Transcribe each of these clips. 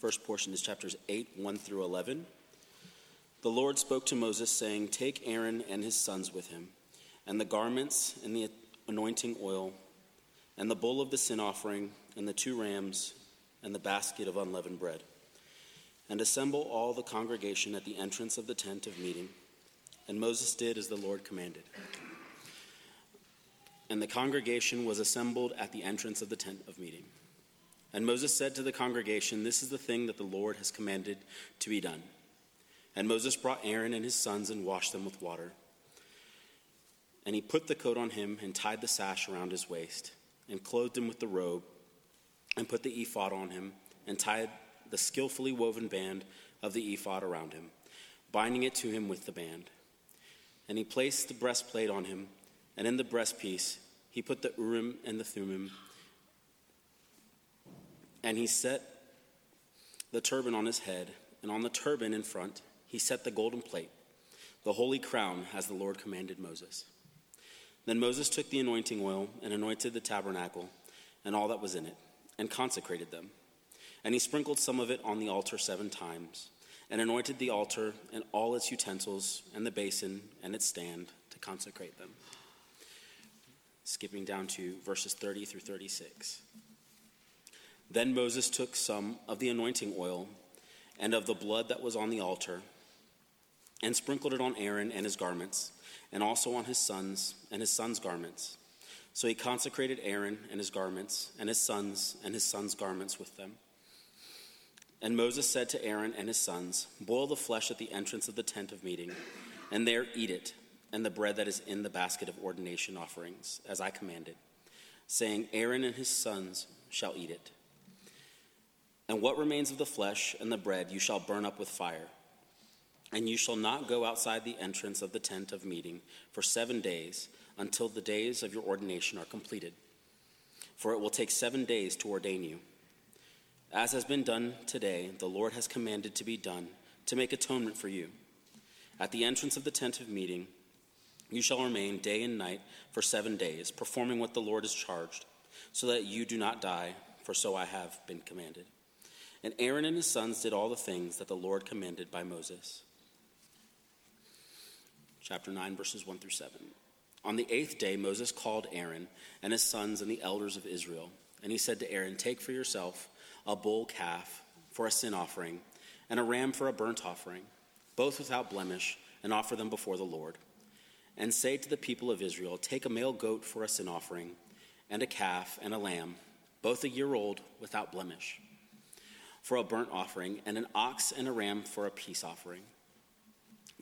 First portion is chapters 8, 1 through 11. The Lord spoke to Moses, saying, Take Aaron and his sons with him, and the garments and the anointing oil, and the bull of the sin offering, and the two rams, and the basket of unleavened bread, and assemble all the congregation at the entrance of the tent of meeting. And Moses did as the Lord commanded. And the congregation was assembled at the entrance of the tent of meeting. And Moses said to the congregation, This is the thing that the Lord has commanded to be done. And Moses brought Aaron and his sons and washed them with water. And he put the coat on him and tied the sash around his waist and clothed him with the robe and put the ephod on him and tied the skillfully woven band of the ephod around him, binding it to him with the band. And he placed the breastplate on him, and in the breastpiece he put the Urim and the Thummim, and he set the turban on his head, and on the turban in front he set the golden plate, the holy crown, as the Lord commanded Moses. Then Moses took the anointing oil and anointed the tabernacle and all that was in it, and consecrated them. And he sprinkled some of it on the altar seven times, and anointed the altar and all its utensils, and the basin and its stand to consecrate them. Skipping down to verses 30 through 36. Then Moses took some of the anointing oil and of the blood that was on the altar and sprinkled it on Aaron and his garments, and also on his sons and his sons' garments. So he consecrated Aaron and his garments, and his sons and his sons' garments with them. And Moses said to Aaron and his sons, Boil the flesh at the entrance of the tent of meeting, and there eat it, and the bread that is in the basket of ordination offerings, as I commanded, saying, Aaron and his sons shall eat it. And what remains of the flesh and the bread you shall burn up with fire. And you shall not go outside the entrance of the tent of meeting for seven days until the days of your ordination are completed. For it will take seven days to ordain you. As has been done today, the Lord has commanded to be done to make atonement for you. At the entrance of the tent of meeting, you shall remain day and night for seven days, performing what the Lord has charged, so that you do not die, for so I have been commanded. And Aaron and his sons did all the things that the Lord commanded by Moses chapter 9, verses 1 through 7. On the eighth day, Moses called Aaron and his sons and the elders of Israel. And he said to Aaron, Take for yourself a bull calf for a sin offering and a ram for a burnt offering, both without blemish, and offer them before the Lord. And say to the people of Israel, Take a male goat for a sin offering, and a calf and a lamb, both a year old, without blemish, for a burnt offering, and an ox and a ram for a peace offering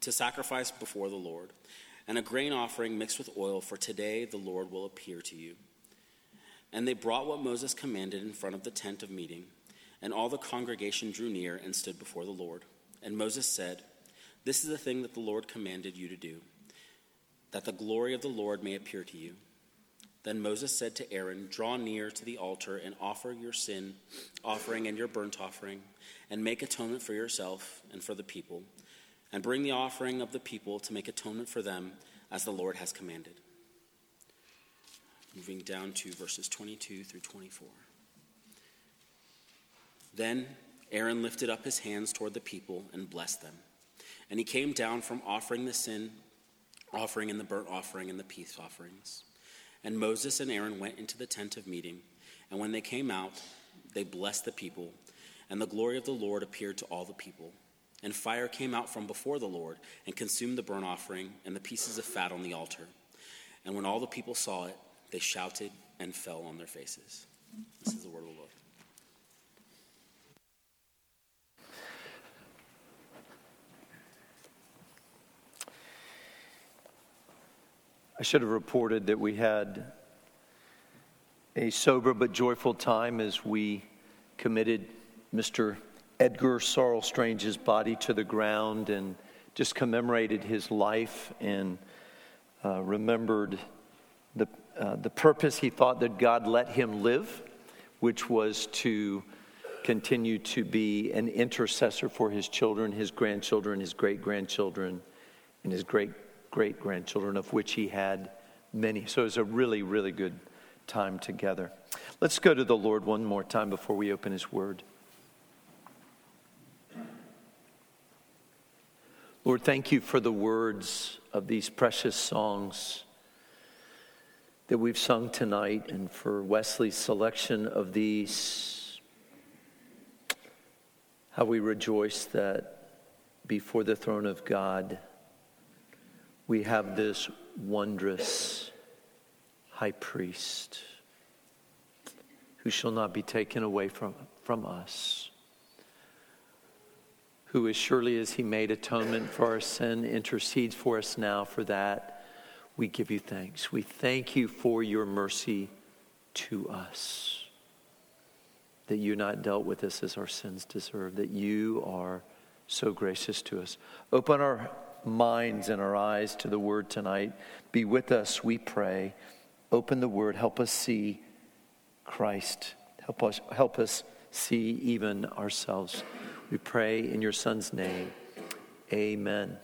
to sacrifice before the Lord, and a grain offering mixed with oil, for today the Lord will appear to you. And they brought what Moses commanded in front of the tent of meeting, and all the congregation drew near and stood before the Lord. And Moses said, This is the thing that the Lord commanded you to do, that the glory of the Lord may appear to you. Then Moses said to Aaron, Draw near to the altar and offer your sin offering and your burnt offering, and make atonement for yourself and for the people and bring the offering of the people to make atonement for them as the Lord has commanded. Moving down to verses 22 through 24. Then Aaron lifted up his hands toward the people and blessed them. And he came down from offering the sin offering and the burnt offering and the peace offerings. And Moses and Aaron went into the tent of meeting, and when they came out, they blessed the people, and the glory of the Lord appeared to all the people. And fire came out from before the Lord and consumed the burnt offering and the pieces of fat on the altar. And when all the people saw it, they shouted and fell on their faces. This is the word of the Lord. I should have reported that we had a sober but joyful time as we committed Mr. Edgar Sorrell Strange's body to the ground and just commemorated his life and uh, remembered the, uh, the purpose he thought that God let him live, which was to continue to be an intercessor for his children, his grandchildren, his great grandchildren, and his great great grandchildren, of which he had many. So it was a really, really good time together. Let's go to the Lord one more time before we open his word. Lord, thank you for the words of these precious songs that we've sung tonight and for Wesley's selection of these. How we rejoice that before the throne of God, we have this wondrous high priest who shall not be taken away from, from us who, as surely as he made atonement for our sin, intercedes for us now for that, we give you thanks. We thank you for your mercy to us. That you not dealt with us as our sins deserve, that you are so gracious to us. Open our minds and our eyes to the word tonight. Be with us, we pray. Open the word. Help us see Christ. Help us, help us see even ourselves. We pray in your Son's name. Amen.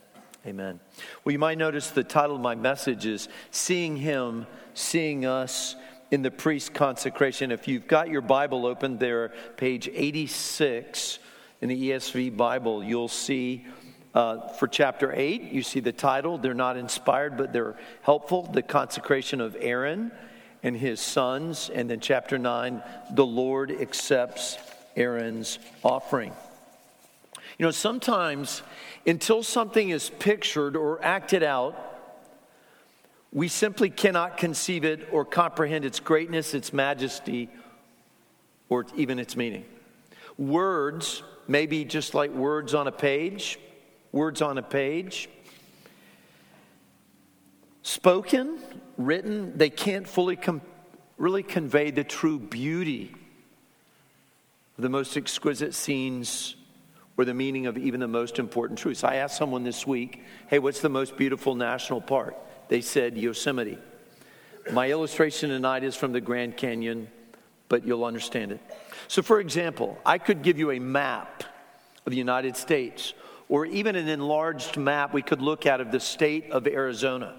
Amen. Well, you might notice the title of my message is Seeing Him, Seeing Us in the Priest Consecration. If you've got your Bible open there, page 86 in the ESV Bible, you'll see uh, for chapter 8, you see the title. They're not inspired, but they're helpful. The consecration of Aaron and his sons. And then chapter 9, the Lord accepts Aaron's offering. You know, sometimes until something is pictured or acted out, we simply cannot conceive it or comprehend its greatness, its majesty, or even its meaning. Words may be just like words on a page, words on a page. Spoken, written, they can't fully com- really convey the true beauty of the most exquisite scenes or the meaning of even the most important truths. I asked someone this week, hey, what's the most beautiful national park? They said Yosemite. My illustration tonight is from the Grand Canyon, but you'll understand it. So, for example, I could give you a map of the United States, or even an enlarged map we could look at of the state of Arizona.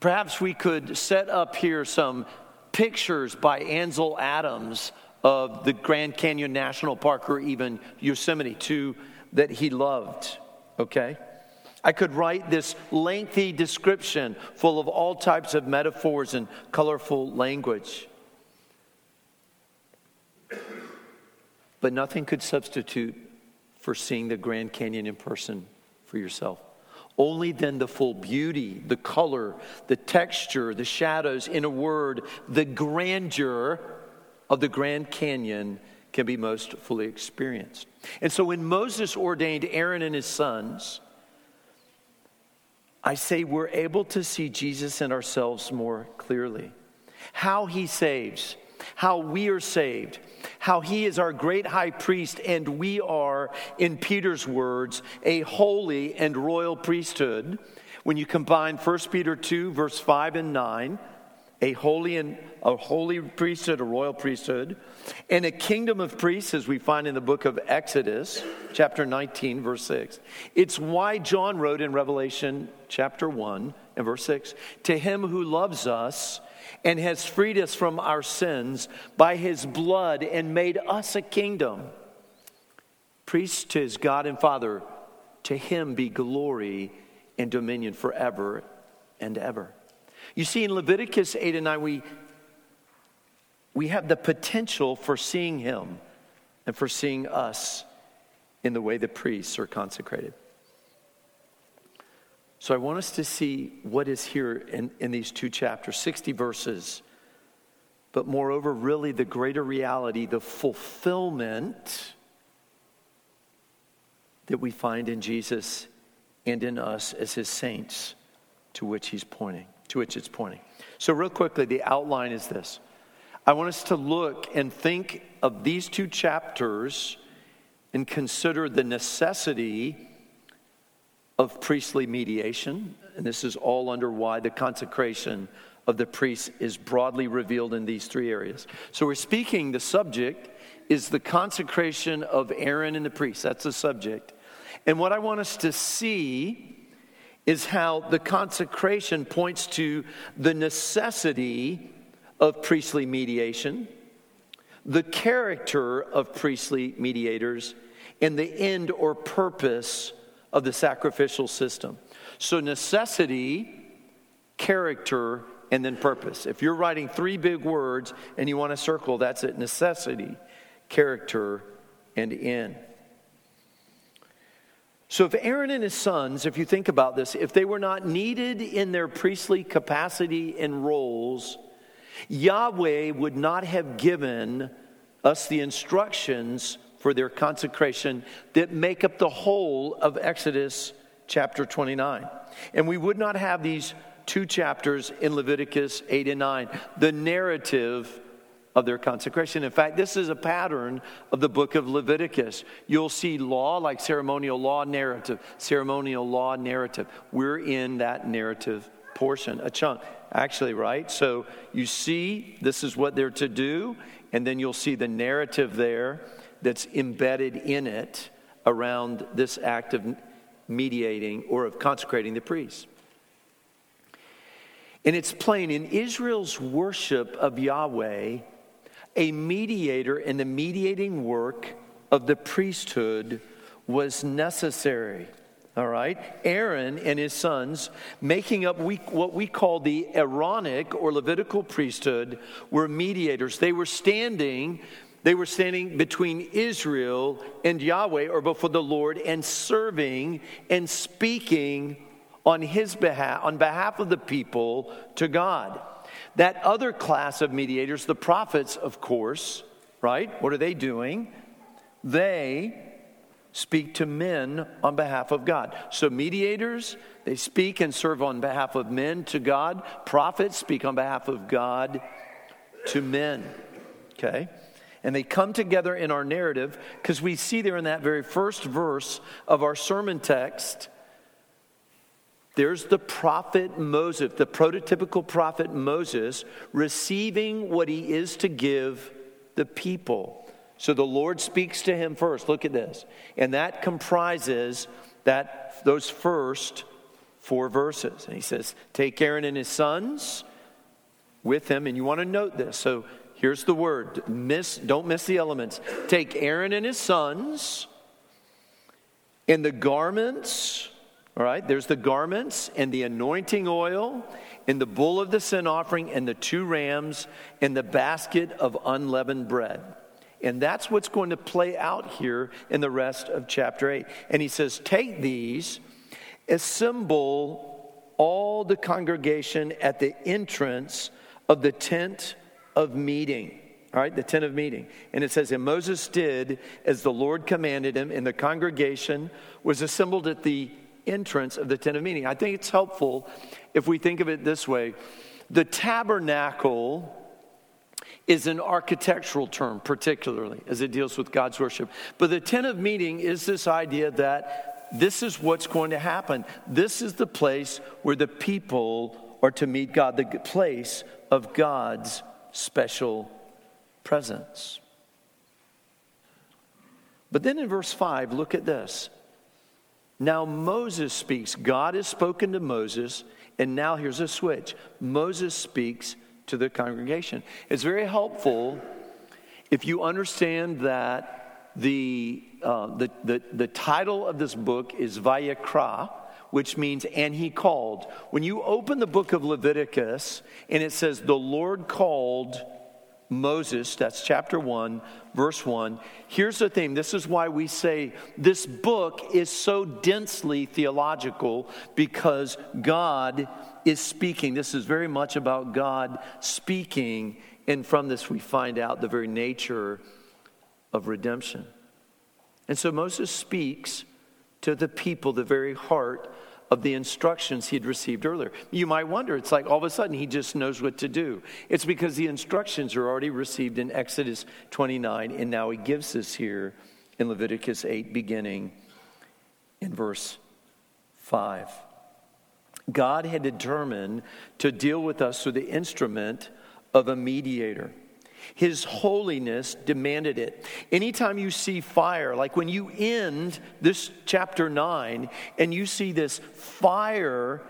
Perhaps we could set up here some pictures by Ansel Adams of the Grand Canyon National Park or even Yosemite, two that he loved, okay? I could write this lengthy description full of all types of metaphors and colorful language. But nothing could substitute for seeing the Grand Canyon in person for yourself. Only then the full beauty, the color, the texture, the shadows, in a word, the grandeur of the Grand Canyon can be most fully experienced. And so when Moses ordained Aaron and his sons, I say we're able to see Jesus and ourselves more clearly. How he saves, how we are saved, how he is our great high priest, and we are, in Peter's words, a holy and royal priesthood. When you combine 1 Peter 2, verse 5 and 9, a holy and a holy priesthood, a royal priesthood, and a kingdom of priests, as we find in the book of Exodus, chapter 19, verse 6. It's why John wrote in Revelation chapter 1 and verse 6 To him who loves us and has freed us from our sins by his blood and made us a kingdom, priests to his God and Father, to him be glory and dominion forever and ever. You see, in Leviticus 8 and 9, we, we have the potential for seeing him and for seeing us in the way the priests are consecrated. So I want us to see what is here in, in these two chapters, 60 verses, but moreover, really the greater reality, the fulfillment that we find in Jesus and in us as his saints to which he's pointing to which it's pointing. So, real quickly, the outline is this I want us to look and think of these two chapters and consider the necessity of priestly mediation. And this is all under why the consecration of the priest is broadly revealed in these three areas. So, we're speaking, the subject is the consecration of Aaron and the priest. That's the subject. And what I want us to see is how the consecration points to the necessity of priestly mediation, the character of priestly mediators, and the end or purpose of the sacrificial system. So, necessity, character, and then purpose. If you're writing three big words and you want to circle, that's it necessity, character, and end. So, if Aaron and his sons, if you think about this, if they were not needed in their priestly capacity and roles, Yahweh would not have given us the instructions for their consecration that make up the whole of Exodus chapter 29. And we would not have these two chapters in Leviticus 8 and 9, the narrative of their consecration. In fact, this is a pattern of the book of Leviticus. You'll see law like ceremonial law narrative, ceremonial law narrative. We're in that narrative portion, a chunk, actually, right? So you see, this is what they're to do, and then you'll see the narrative there that's embedded in it around this act of mediating or of consecrating the priest. And it's plain in Israel's worship of Yahweh, a mediator in the mediating work of the priesthood was necessary. All right? Aaron and his sons, making up we, what we call the Aaronic or Levitical priesthood, were mediators. They were standing. They were standing between Israel and Yahweh or before the Lord and serving and speaking on his behalf, on behalf of the people to God. That other class of mediators, the prophets, of course, right? What are they doing? They speak to men on behalf of God. So, mediators, they speak and serve on behalf of men to God. Prophets speak on behalf of God to men. Okay? And they come together in our narrative because we see there in that very first verse of our sermon text there's the prophet Moses, the prototypical prophet Moses, receiving what he is to give the people. So the Lord speaks to him first. Look at this. And that comprises that those first four verses. And he says, Take Aaron and his sons with him. And you want to note this. So here's the word. Miss, don't miss the elements. Take Aaron and his sons in the garments all right, there's the garments and the anointing oil and the bull of the sin offering and the two rams and the basket of unleavened bread. And that's what's going to play out here in the rest of chapter 8. And he says, Take these, assemble all the congregation at the entrance of the tent of meeting. All right, the tent of meeting. And it says, And Moses did as the Lord commanded him, and the congregation was assembled at the entrance of the tent of meeting. I think it's helpful if we think of it this way the tabernacle is an architectural term, particularly as it deals with God's worship. But the tent of meeting is this idea that this is what's going to happen. This is the place where the people are to meet God, the place of God's special presence. But then in verse 5, look at this. Now Moses speaks. God has spoken to Moses, and now here's a switch. Moses speaks to the congregation. It's very helpful if you understand that the, uh, the, the, the title of this book is Vayikra, which means, and he called. When you open the book of Leviticus and it says, the Lord called Moses, that's chapter 1, verse 1. Here's the thing this is why we say this book is so densely theological because God is speaking. This is very much about God speaking, and from this we find out the very nature of redemption. And so Moses speaks to the people, the very heart of the instructions he'd received earlier. You might wonder, it's like all of a sudden he just knows what to do. It's because the instructions are already received in Exodus 29, and now he gives this here in Leviticus 8, beginning in verse 5. God had determined to deal with us through the instrument of a mediator. His holiness demanded it. Anytime you see fire, like when you end this chapter 9 and you see this fire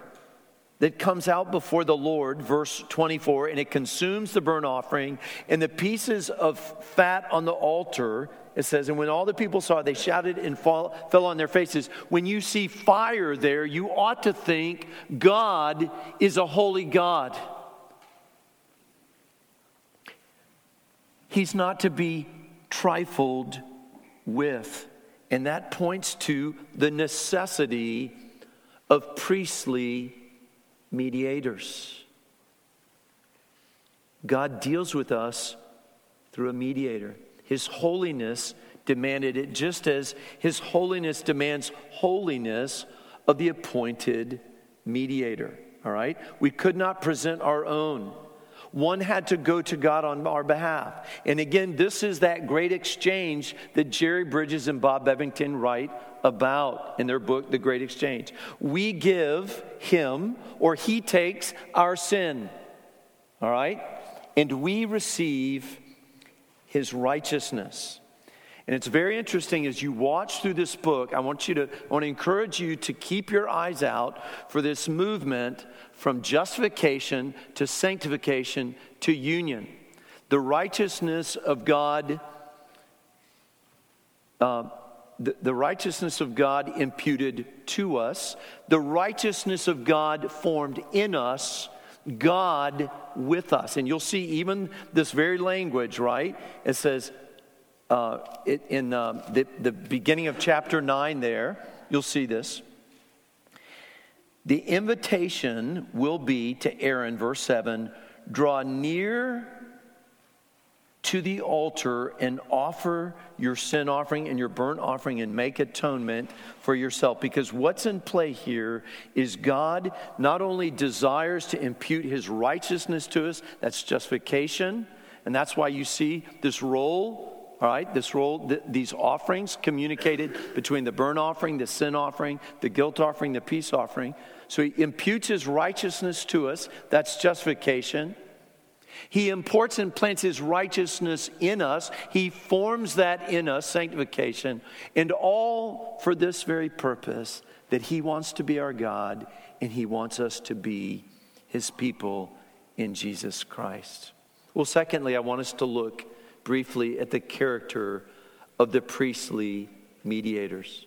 that comes out before the Lord, verse 24, and it consumes the burnt offering and the pieces of fat on the altar. It says, and when all the people saw it, they shouted and fall, fell on their faces. When you see fire there, you ought to think God is a holy God. He's not to be trifled with. And that points to the necessity of priestly mediators. God deals with us through a mediator. His holiness demanded it, just as His holiness demands holiness of the appointed mediator. All right? We could not present our own. One had to go to God on our behalf. And again, this is that great exchange that Jerry Bridges and Bob Bevington write about in their book, The Great Exchange. We give him, or he takes our sin, all right? And we receive his righteousness. And it's very interesting as you watch through this book. I want you to I want to encourage you to keep your eyes out for this movement from justification to sanctification to union. The righteousness of God, uh, the, the righteousness of God imputed to us, the righteousness of God formed in us, God with us. And you'll see even this very language, right? It says, uh, it, in uh, the, the beginning of chapter 9 there, you'll see this. The invitation will be to Aaron, verse 7 draw near to the altar and offer your sin offering and your burnt offering and make atonement for yourself. Because what's in play here is God not only desires to impute his righteousness to us, that's justification, and that's why you see this role all right, this role, th- these offerings communicated between the burnt offering, the sin offering, the guilt offering, the peace offering. So he imputes his righteousness to us. That's justification. He imports and plants his righteousness in us. He forms that in us, sanctification. And all for this very purpose that he wants to be our God and he wants us to be his people in Jesus Christ. Well, secondly, I want us to look briefly at the character of the priestly mediators.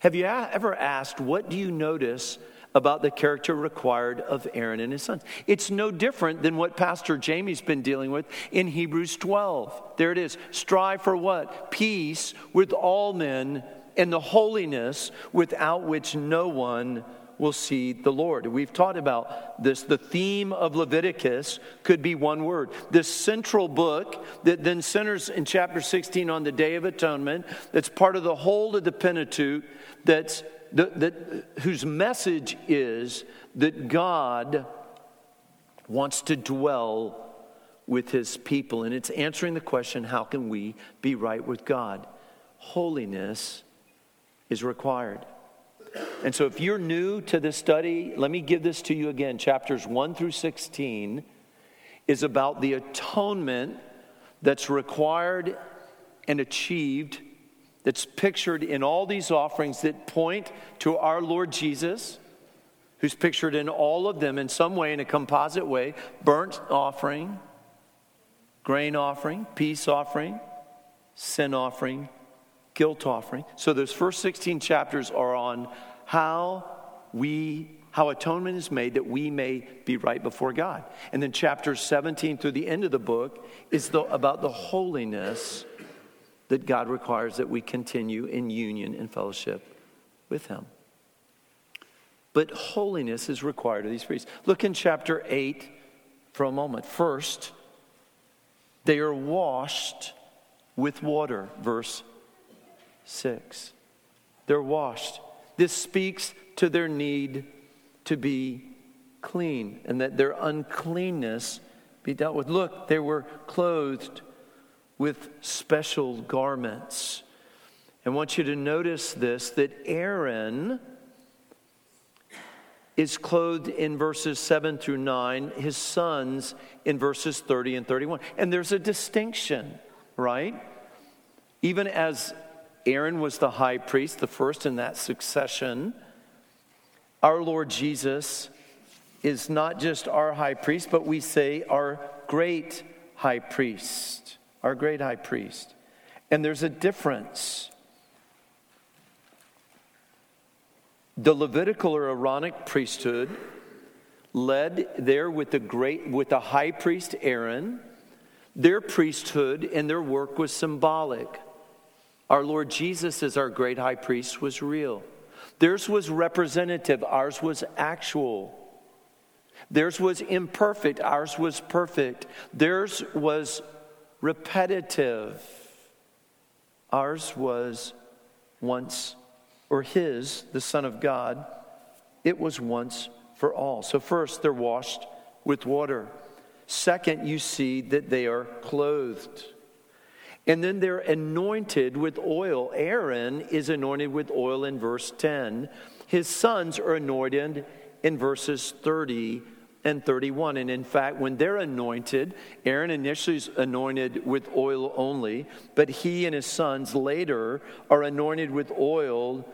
Have you ever asked, what do you notice about the character required of Aaron and his sons? It's no different than what Pastor Jamie's been dealing with in Hebrews 12. There it is. Strive for what? Peace with all men and the holiness without which no one will see the Lord. We've talked about this. The theme of Leviticus could be one word. This central book that then centers in chapter 16 on the Day of Atonement, that's part of the whole of the Pentateuch, that's that, that, whose message is that God wants to dwell with his people. And it's answering the question how can we be right with God? Holiness is required. And so, if you're new to this study, let me give this to you again. Chapters 1 through 16 is about the atonement that's required and achieved, that's pictured in all these offerings that point to our Lord Jesus, who's pictured in all of them in some way, in a composite way burnt offering, grain offering, peace offering, sin offering, guilt offering. So those first 16 chapters are on how we how atonement is made that we may be right before God. And then chapters 17 through the end of the book is the, about the holiness that God requires that we continue in union and fellowship with him. But holiness is required of these priests. Look in chapter 8 for a moment. First, they are washed with water, verse 6. They're washed. This speaks to their need to be clean and that their uncleanness be dealt with. Look, they were clothed with special garments. I want you to notice this that Aaron is clothed in verses 7 through 9, his sons in verses 30 and 31. And there's a distinction, right? Even as Aaron was the high priest, the first in that succession. Our Lord Jesus is not just our high priest, but we say our great high priest. Our great high priest. And there's a difference. The Levitical or Aaronic priesthood led there with the great with the high priest Aaron, their priesthood and their work was symbolic. Our Lord Jesus as our great high priest was real. Theirs was representative, ours was actual. Theirs was imperfect, ours was perfect. Theirs was repetitive, ours was once, or his, the Son of God, it was once for all. So, first, they're washed with water. Second, you see that they are clothed. And then they're anointed with oil. Aaron is anointed with oil in verse 10. His sons are anointed in verses 30 and 31. And in fact, when they're anointed, Aaron initially is anointed with oil only, but he and his sons later are anointed with oil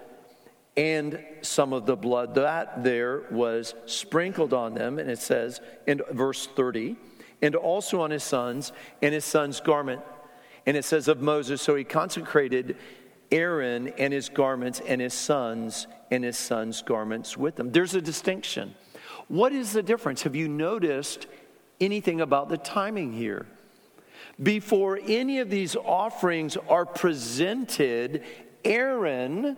and some of the blood that there was sprinkled on them. And it says in verse 30, and also on his sons and his sons' garment and it says of Moses, so he consecrated Aaron and his garments and his sons and his sons' garments with them. There's a distinction. What is the difference? Have you noticed anything about the timing here? Before any of these offerings are presented, Aaron,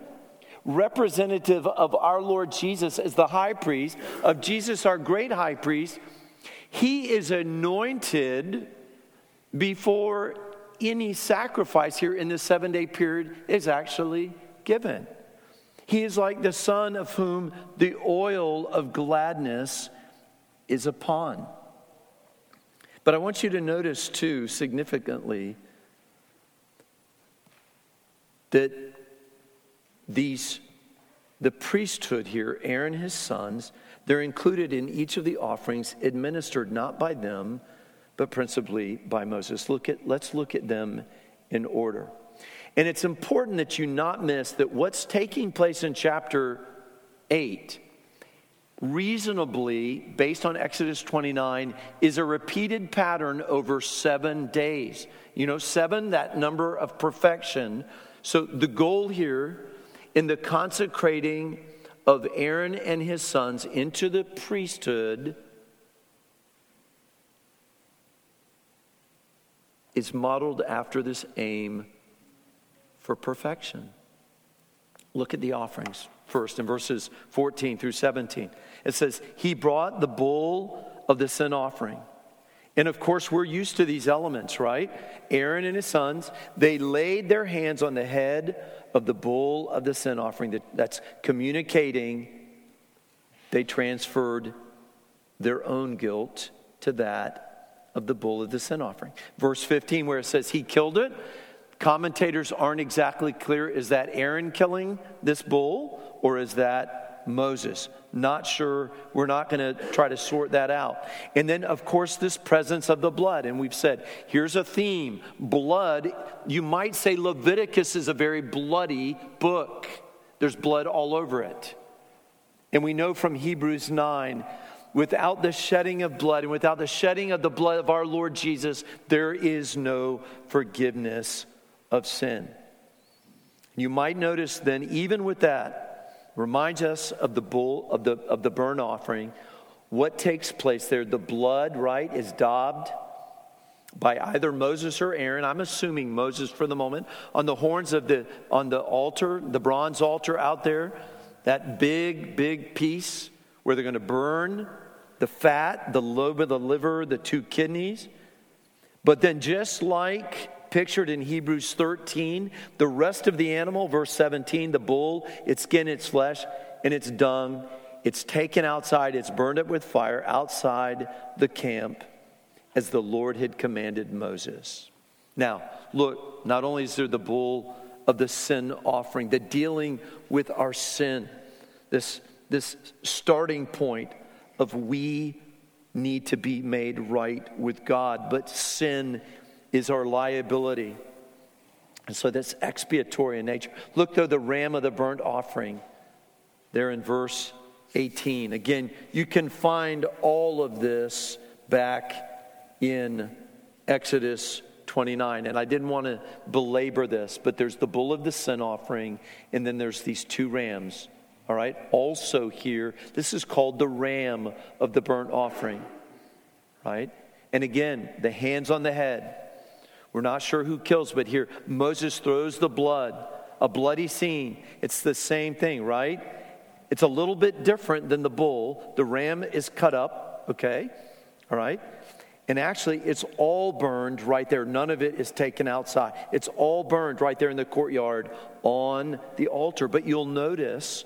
representative of our Lord Jesus as the high priest, of Jesus, our great high priest, he is anointed before any sacrifice here in this seven day period is actually given. He is like the son of whom the oil of gladness is upon. But I want you to notice, too, significantly, that these, the priesthood here, Aaron his sons, they're included in each of the offerings administered not by them, but principally by Moses. Look at, let's look at them in order. And it's important that you not miss that what's taking place in chapter 8, reasonably, based on Exodus 29, is a repeated pattern over seven days. You know, seven, that number of perfection. So the goal here in the consecrating of Aaron and his sons into the priesthood is modeled after this aim for perfection. Look at the offerings first in verses 14 through 17. It says, He brought the bull of the sin offering. And of course, we're used to these elements, right? Aaron and his sons, they laid their hands on the head of the bull of the sin offering that's communicating they transferred their own guilt to that of the bull of the sin offering. Verse 15, where it says he killed it, commentators aren't exactly clear is that Aaron killing this bull or is that Moses? Not sure. We're not going to try to sort that out. And then, of course, this presence of the blood. And we've said, here's a theme blood. You might say Leviticus is a very bloody book, there's blood all over it. And we know from Hebrews 9 Without the shedding of blood and without the shedding of the blood of our Lord Jesus, there is no forgiveness of sin. You might notice then, even with that, reminds us of the bull of the of the burnt offering. What takes place there? The blood, right, is daubed by either Moses or Aaron. I'm assuming Moses for the moment on the horns of the on the altar, the bronze altar out there. That big, big piece where they're going to burn the fat, the lobe of the liver, the two kidneys. But then, just like pictured in Hebrews 13, the rest of the animal, verse 17, the bull, its skin, its flesh, and its dung, it's taken outside, it's burned up with fire outside the camp as the Lord had commanded Moses. Now, look, not only is there the bull of the sin offering, the dealing with our sin, this, this starting point of we need to be made right with God, but sin is our liability. And so that's expiatory in nature. Look, though, the ram of the burnt offering there in verse 18. Again, you can find all of this back in Exodus 29. And I didn't want to belabor this, but there's the bull of the sin offering, and then there's these two rams. All right, also here, this is called the ram of the burnt offering, right? And again, the hands on the head. We're not sure who kills, but here, Moses throws the blood, a bloody scene. It's the same thing, right? It's a little bit different than the bull. The ram is cut up, okay? All right? And actually, it's all burned right there. None of it is taken outside. It's all burned right there in the courtyard on the altar. But you'll notice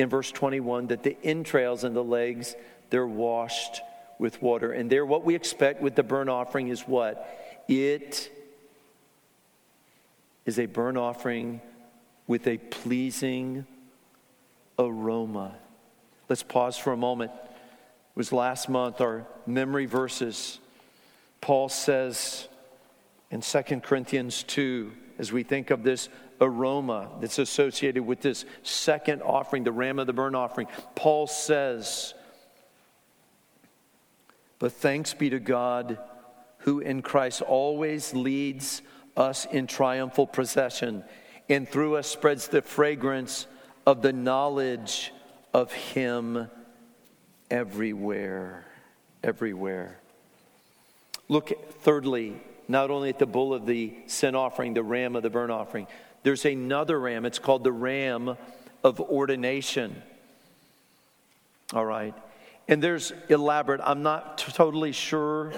in verse 21 that the entrails and the legs, they're washed with water. And there, what we expect with the burnt offering is what? It is a burnt offering with a pleasing aroma. Let's pause for a moment. It was last month, our memory verses. Paul says in 2 Corinthians 2, as we think of this aroma that's associated with this second offering, the ram of the burnt offering, Paul says, But thanks be to God who in Christ always leads us in triumphal procession and through us spreads the fragrance of the knowledge of Him everywhere. Everywhere. Look, thirdly, not only at the bull of the sin offering, the ram of the burnt offering, there's another ram. It's called the ram of ordination. All right. And there's elaborate, I'm not t- totally sure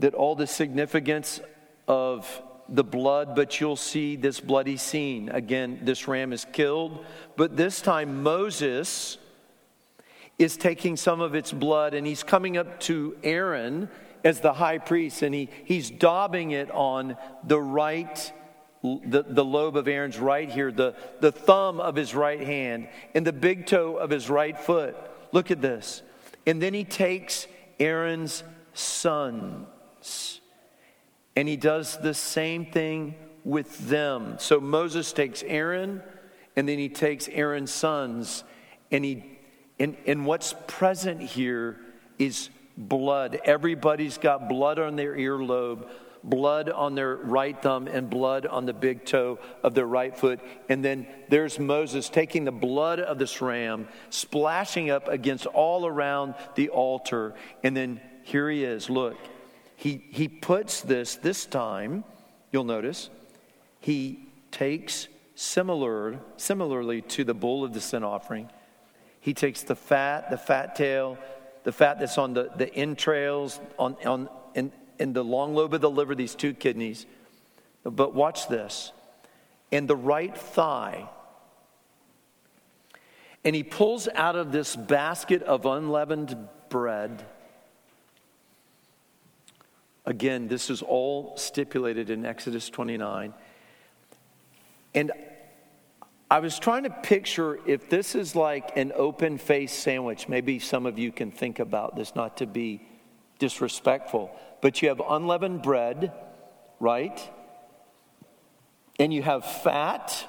that all the significance of the blood, but you'll see this bloody scene. Again, this ram is killed, but this time Moses is taking some of its blood and he's coming up to Aaron as the high priest and he, he's daubing it on the right the, the lobe of Aaron's right here, the, the thumb of his right hand, and the big toe of his right foot. Look at this. And then he takes Aaron's sons and he does the same thing with them. So Moses takes Aaron, and then he takes Aaron's sons, and he and, and what's present here is blood. Everybody's got blood on their earlobe, blood on their right thumb, and blood on the big toe of their right foot. And then there's Moses taking the blood of this ram, splashing up against all around the altar. And then here he is. Look, he, he puts this, this time, you'll notice, he takes similar, similarly to the bull of the sin offering, he takes the fat, the fat tail, the fat that's on the, the entrails, on, on, in, in the long lobe of the liver, these two kidneys. But watch this. And the right thigh. And he pulls out of this basket of unleavened bread Again, this is all stipulated in Exodus 29. And I was trying to picture if this is like an open faced sandwich. Maybe some of you can think about this, not to be disrespectful. But you have unleavened bread, right? And you have fat,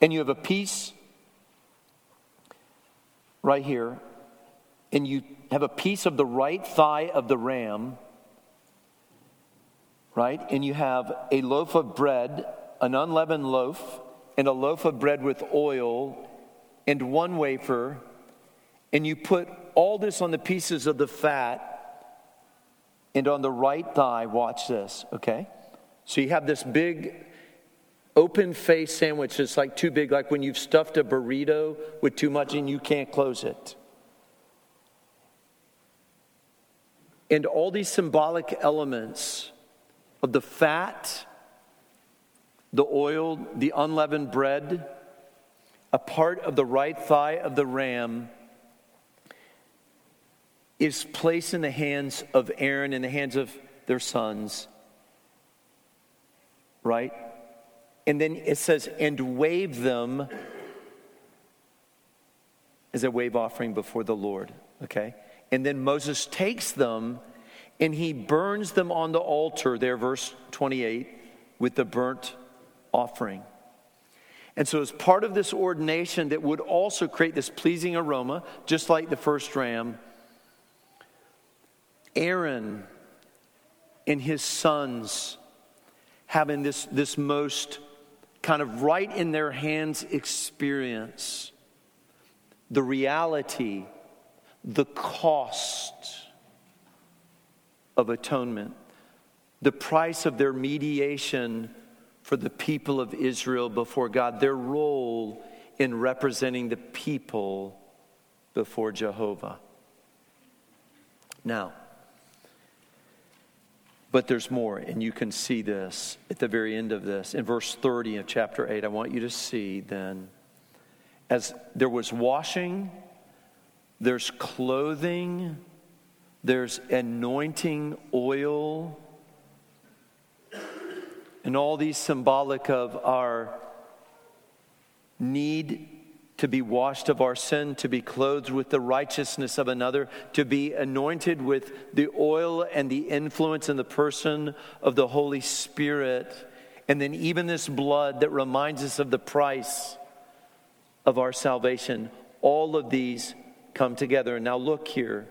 and you have a piece right here, and you have a piece of the right thigh of the ram right? And you have a loaf of bread, an unleavened loaf, and a loaf of bread with oil, and one wafer, and you put all this on the pieces of the fat, and on the right thigh, watch this, okay? So you have this big open face sandwich that's like too big, like when you've stuffed a burrito with too much and you can't close it. And all these symbolic elements of the fat, the oil, the unleavened bread, a part of the right thigh of the ram is placed in the hands of Aaron, in the hands of their sons. Right? And then it says, and wave them as a wave offering before the Lord. Okay? And then Moses takes them and he burns them on the altar, there, verse 28, with the burnt offering. And so, as part of this ordination that would also create this pleasing aroma, just like the first ram, Aaron and his sons having this, this most kind of right in their hands experience the reality, the cost of atonement, the price of their mediation for the people of Israel before God, their role in representing the people before Jehovah. Now, but there's more, and you can see this at the very end of this. In verse 30 of chapter 8, I want you to see then, as there was washing, there's clothing, there's anointing oil, and all these symbolic of our need to be washed of our sin, to be clothed with the righteousness of another, to be anointed with the oil and the influence and the person of the Holy Spirit, and then even this blood that reminds us of the price of our salvation. All of these come together. And now look here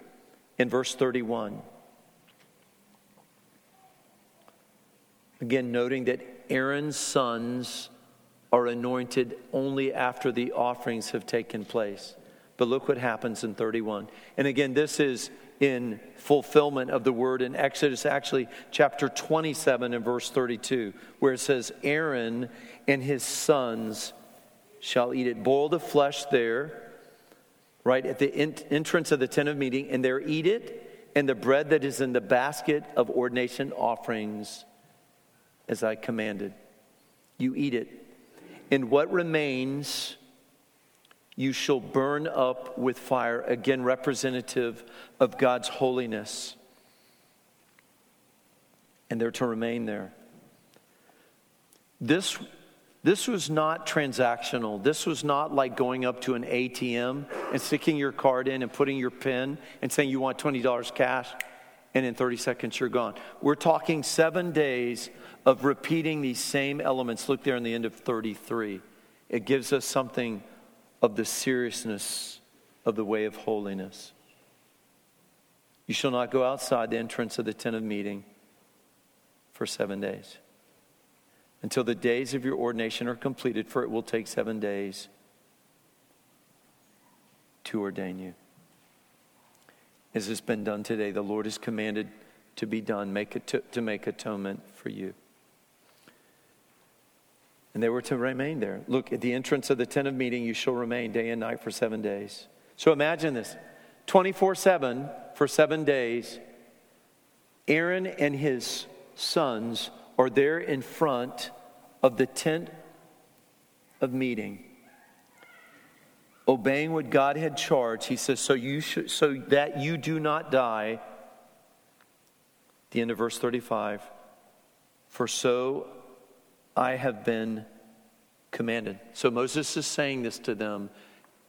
in verse 31. Again, noting that Aaron's sons are anointed only after the offerings have taken place. But look what happens in 31. And again, this is in fulfillment of the word in Exodus, actually, chapter 27 and verse 32, where it says, Aaron and his sons shall eat it. Boil the flesh there, right at the entrance of the tent of meeting, and there eat it, and the bread that is in the basket of ordination offerings, as I commanded. You eat it and what remains you shall burn up with fire. Again, representative of God's holiness. And they're to remain there. This, this was not transactional. This was not like going up to an ATM and sticking your card in and putting your PIN and saying you want $20 cash, and in 30 seconds you're gone. We're talking seven days of repeating these same elements. Look there in the end of 33. It gives us something of the seriousness of the way of holiness. You shall not go outside the entrance of the tent of meeting for seven days until the days of your ordination are completed, for it will take seven days to ordain you. As has been done today, the Lord has commanded to be done, make it to, to make atonement for you and they were to remain there. Look, at the entrance of the tent of meeting, you shall remain day and night for seven days. So imagine this 24 7 for seven days. Aaron and his sons are there in front of the tent of meeting. Obeying what God had charged, he says, so, you should, so that you do not die. The end of verse 35. For so I have been commanded. So Moses is saying this to them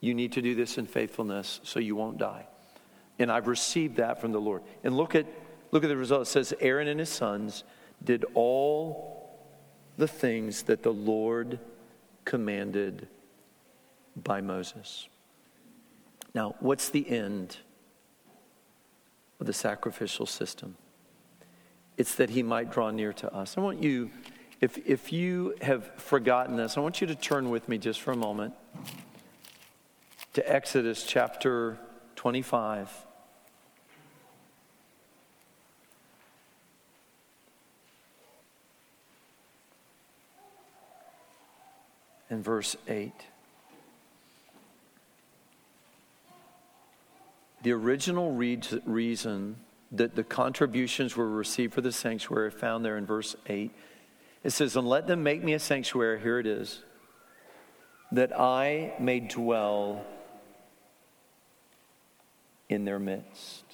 you need to do this in faithfulness so you won't die. And I've received that from the Lord. And look at look at the result. It says Aaron and his sons did all the things that the Lord commanded by Moses. Now, what's the end of the sacrificial system? It's that he might draw near to us. I want you if, if you have forgotten this, I want you to turn with me just for a moment to Exodus chapter 25. And verse 8. The original reason that the contributions were received for the sanctuary found there in verse 8 it says, And let them make me a sanctuary, here it is, that I may dwell in their midst.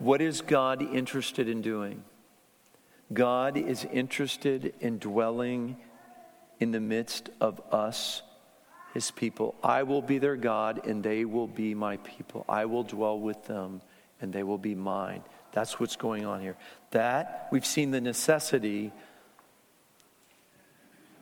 What is God interested in doing? God is interested in dwelling in the midst of us, his people. I will be their God, and they will be my people. I will dwell with them, and they will be mine. That's what's going on here. That, we've seen the necessity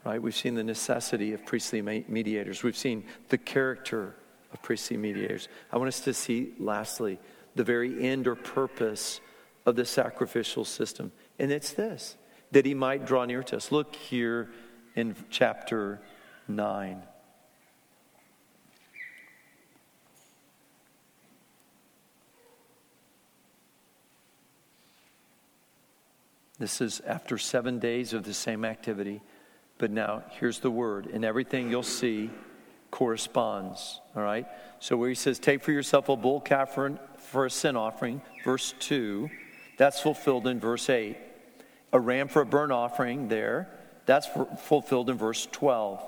right? We've seen the necessity of priestly mediators. We've seen the character of priestly mediators. I want us to see, lastly, the very end or purpose of the sacrificial system. And it's this that he might draw near to us. Look here in chapter 9. This is after seven days of the same activity. But now, here's the word, and everything you'll see corresponds. All right? So, where he says, Take for yourself a bull calf for, for a sin offering, verse 2, that's fulfilled in verse 8. A ram for a burnt offering, there, that's fulfilled in verse 12.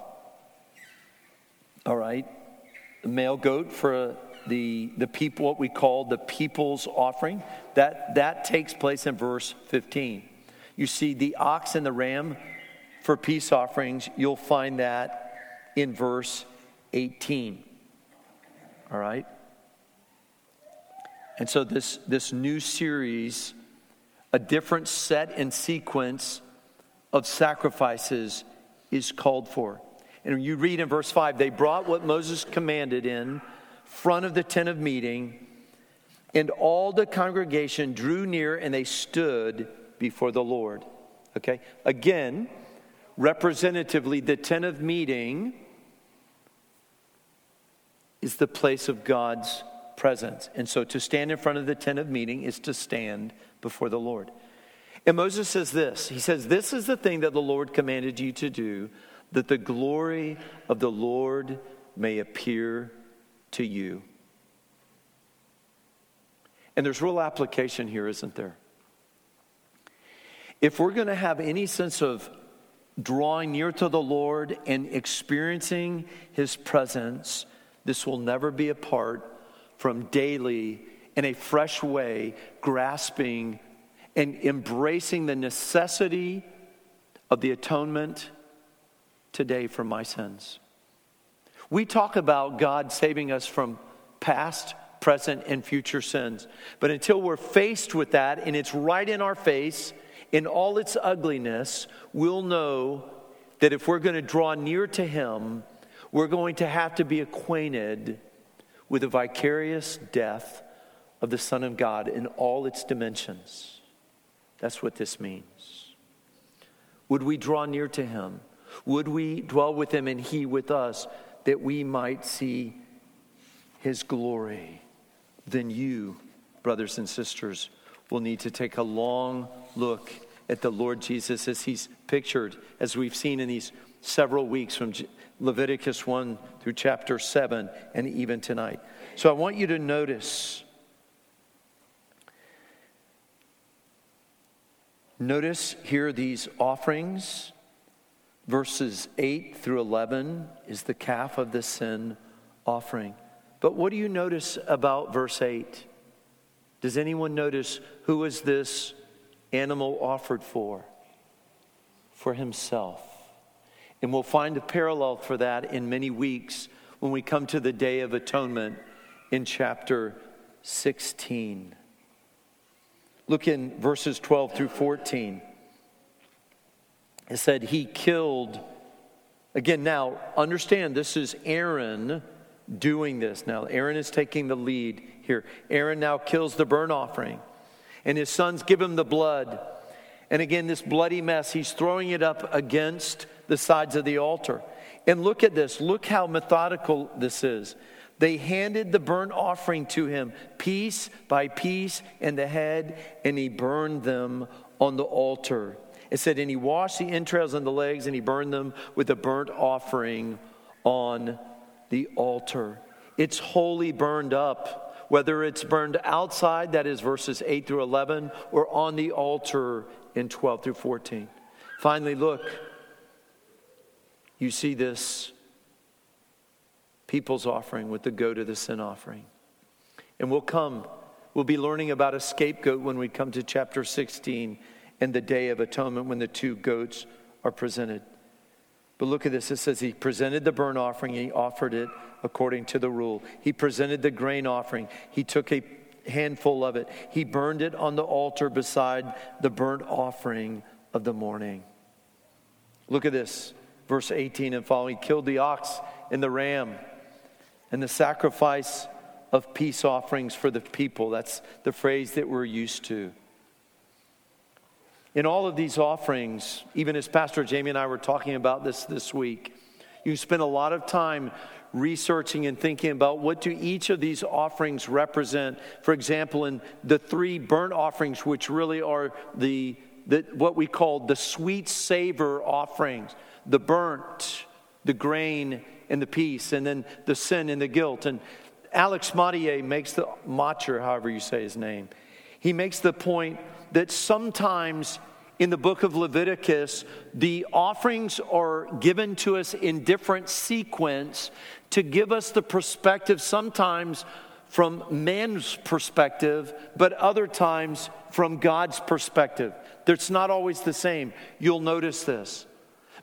All right? A male goat for the, the people, what we call the people's offering, that, that takes place in verse 15. You see the ox and the ram for peace offerings, you'll find that in verse 18. All right? And so, this, this new series, a different set and sequence of sacrifices is called for. And you read in verse 5 they brought what Moses commanded in front of the tent of meeting, and all the congregation drew near and they stood before the Lord. Okay? Again, representatively, the tent of meeting is the place of God's presence. And so to stand in front of the tent of meeting is to stand before the Lord. And Moses says this He says, This is the thing that the Lord commanded you to do, that the glory of the Lord may appear to you. And there's real application here, isn't there? If we're going to have any sense of drawing near to the Lord and experiencing His presence, this will never be apart from daily, in a fresh way, grasping and embracing the necessity of the atonement today for my sins. We talk about God saving us from past, present, and future sins. But until we're faced with that and it's right in our face, in all its ugliness, we'll know that if we're going to draw near to Him, we're going to have to be acquainted with the vicarious death of the Son of God in all its dimensions. That's what this means. Would we draw near to Him? Would we dwell with Him and He with us that we might see His glory? Then you, brothers and sisters, will need to take a long look at the Lord Jesus as he's pictured, as we've seen in these several weeks from Leviticus 1 through chapter 7 and even tonight. So I want you to notice. Notice here these offerings. Verses 8 through 11 is the calf of the sin offering. But what do you notice about verse 8? Does anyone notice who is this animal offered for? For himself. And we'll find a parallel for that in many weeks when we come to the Day of Atonement in chapter 16. Look in verses 12 through 14. It said, He killed. Again, now understand this is Aaron doing this. Now, Aaron is taking the lead here. Aaron now kills the burnt offering and his sons give him the blood. And again, this bloody mess, he's throwing it up against the sides of the altar. And look at this. Look how methodical this is. They handed the burnt offering to him, piece by piece, and the head, and he burned them on the altar. It said, and he washed the entrails and the legs, and he burned them with the burnt offering on the altar. It's wholly burned up whether it's burned outside, that is verses 8 through 11, or on the altar in 12 through 14. Finally, look, you see this people's offering with the goat of the sin offering. And we'll come, we'll be learning about a scapegoat when we come to chapter 16 and the Day of Atonement when the two goats are presented. But look at this. It says he presented the burnt offering, he offered it according to the rule. He presented the grain offering. He took a handful of it. He burned it on the altar beside the burnt offering of the morning. Look at this. verse 18 and following. He killed the ox and the ram and the sacrifice of peace offerings for the people. That's the phrase that we're used to. In all of these offerings, even as Pastor Jamie and I were talking about this this week, you spend a lot of time researching and thinking about what do each of these offerings represent. For example, in the three burnt offerings, which really are the, the what we call the sweet savor offerings, the burnt, the grain, and the peace, and then the sin and the guilt. And Alex Motyer makes the, Macher, however you say his name, he makes the point that sometimes in the book of Leviticus, the offerings are given to us in different sequence to give us the perspective sometimes from man's perspective, but other times from God's perspective. It's not always the same. You'll notice this.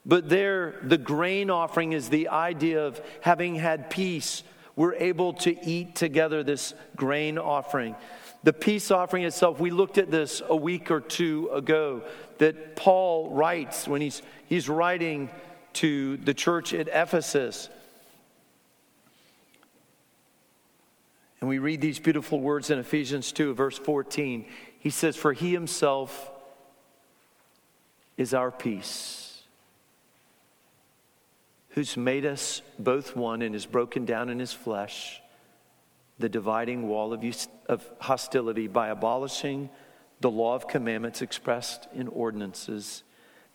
But there, the grain offering is the idea of having had peace. We're able to eat together this grain offering. The peace offering itself, we looked at this a week or two ago, that Paul writes when he's, he's writing to the church at Ephesus. And we read these beautiful words in Ephesians 2, verse 14. He says, For he himself is our peace who's made us both one and is broken down in his flesh the dividing wall of, of hostility by abolishing the law of commandments expressed in ordinances,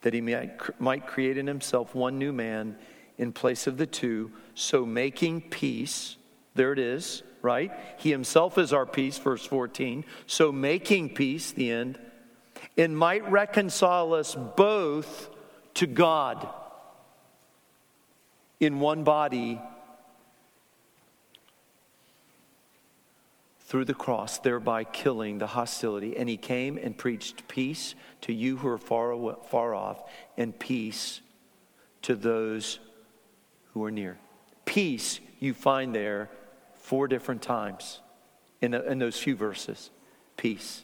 that he might, might create in himself one new man in place of the two, so making peace, there it is, right? He himself is our peace, verse 14. So making peace, the end, and might reconcile us both to God in one body through the cross, thereby killing the hostility. And he came and preached peace to you who are far, away, far off, and peace to those who are near. Peace you find there four different times in, the, in those few verses. Peace.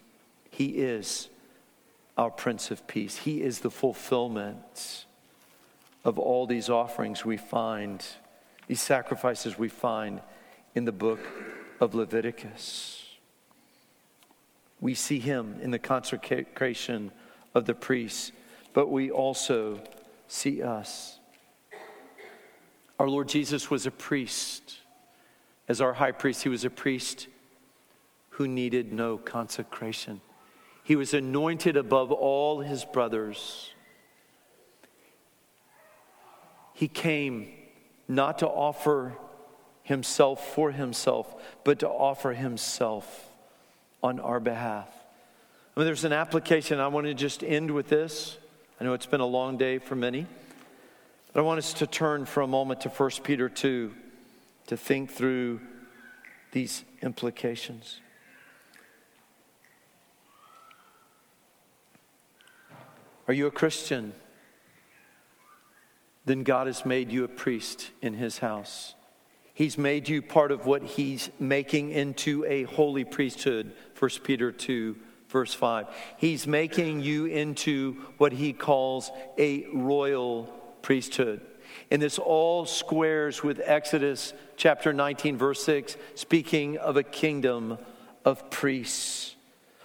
He is our Prince of Peace, He is the fulfillment of all these offerings we find, these sacrifices we find in the book of Leviticus. We see him in the consecration of the priests, but we also see us. Our Lord Jesus was a priest. As our high priest, he was a priest who needed no consecration. He was anointed above all his brothers. He came not to offer himself for himself, but to offer himself on our behalf. I mean, there's an application. I want to just end with this. I know it's been a long day for many, but I want us to turn for a moment to 1 Peter 2 to think through these implications. Are you a Christian? then God has made you a priest in his house. He's made you part of what he's making into a holy priesthood, 1 Peter 2, verse 5. He's making you into what he calls a royal priesthood. And this all squares with Exodus chapter 19, verse 6, speaking of a kingdom of priests.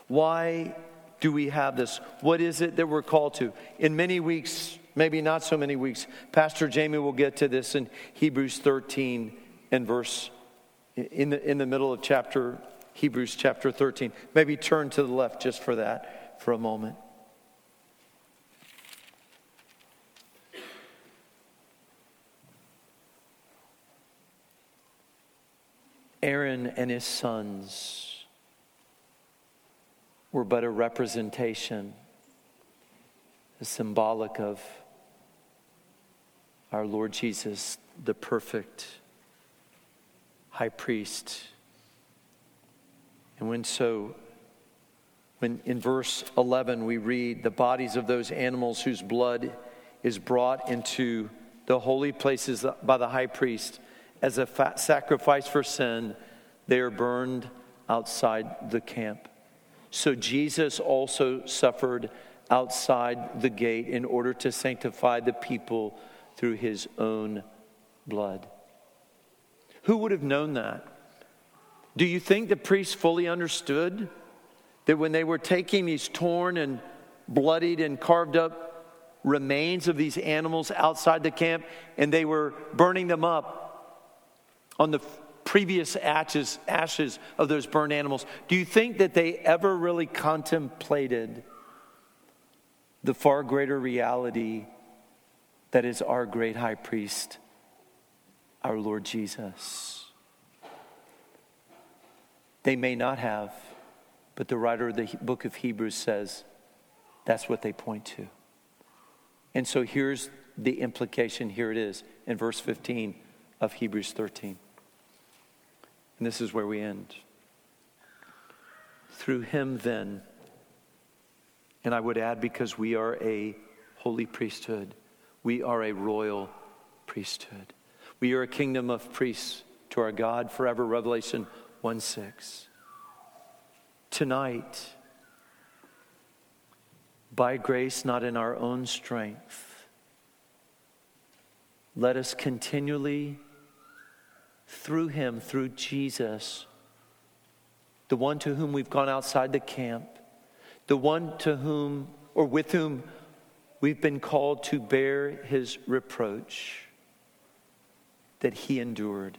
Why do we have this? What is it that we're called to? In many weeks, maybe not so many weeks. Pastor Jamie will get to this in Hebrews 13 and verse in the, in the middle of chapter Hebrews chapter 13. Maybe turn to the left just for that for a moment. Aaron and his sons were but a representation, a symbolic of our Lord Jesus, the perfect high priest. And when so, when in verse 11 we read, the bodies of those animals whose blood is brought into the holy places by the high priest as a sacrifice for sin, they are burned outside the camp. So Jesus also suffered outside the gate in order to sanctify the people through his own blood. Who would have known that? Do you think the priests fully understood that when they were taking these torn and bloodied and carved up remains of these animals outside the camp and they were burning them up on the previous ashes, ashes of those burned animals, do you think that they ever really contemplated the far greater reality that is our great high priest, our Lord Jesus? They may not have, but the writer of the book of Hebrews says that's what they point to. And so here's the implication. Here it is in verse 15 of Hebrews 13. And this is where we end. Through him, then, and I would add because we are a holy priesthood, we are a royal priesthood. We are a kingdom of priests to our God forever. Revelation 1 6. Tonight, by grace, not in our own strength, let us continually, through Him, through Jesus, the one to whom we've gone outside the camp, the one to whom or with whom we've been called to bear His reproach that He endured.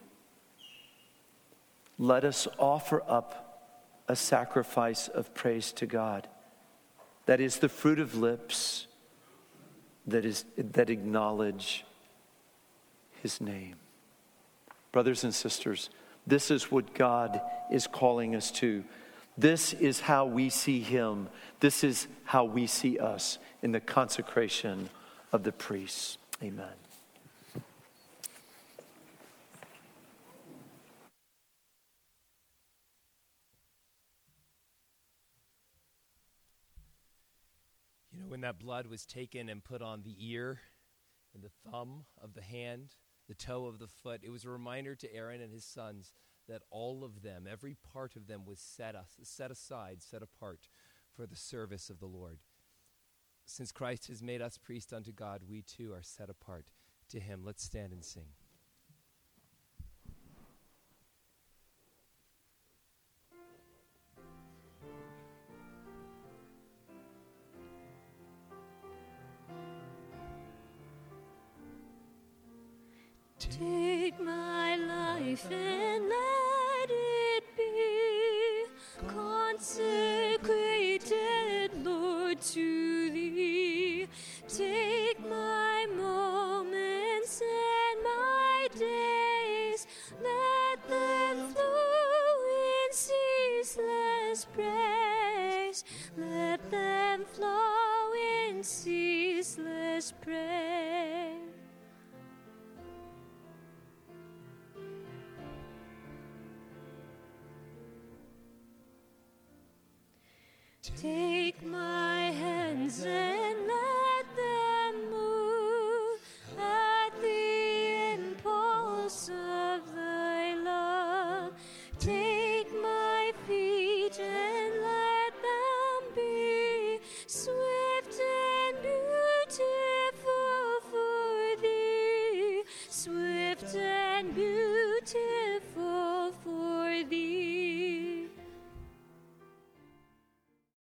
Let us offer up a sacrifice of praise to God that is the fruit of lips that, is, that acknowledge his name. Brothers and sisters, this is what God is calling us to. This is how we see him. This is how we see us in the consecration of the priests. Amen. When that blood was taken and put on the ear and the thumb of the hand, the toe of the foot, it was a reminder to Aaron and his sons that all of them, every part of them, was set, us, set aside, set apart for the service of the Lord. Since Christ has made us priests unto God, we too are set apart to him. Let's stand and sing. And let it be consecrated, Lord, to thee. Take my moments and my days, let them flow in ceaseless praise. Let them flow in ceaseless praise.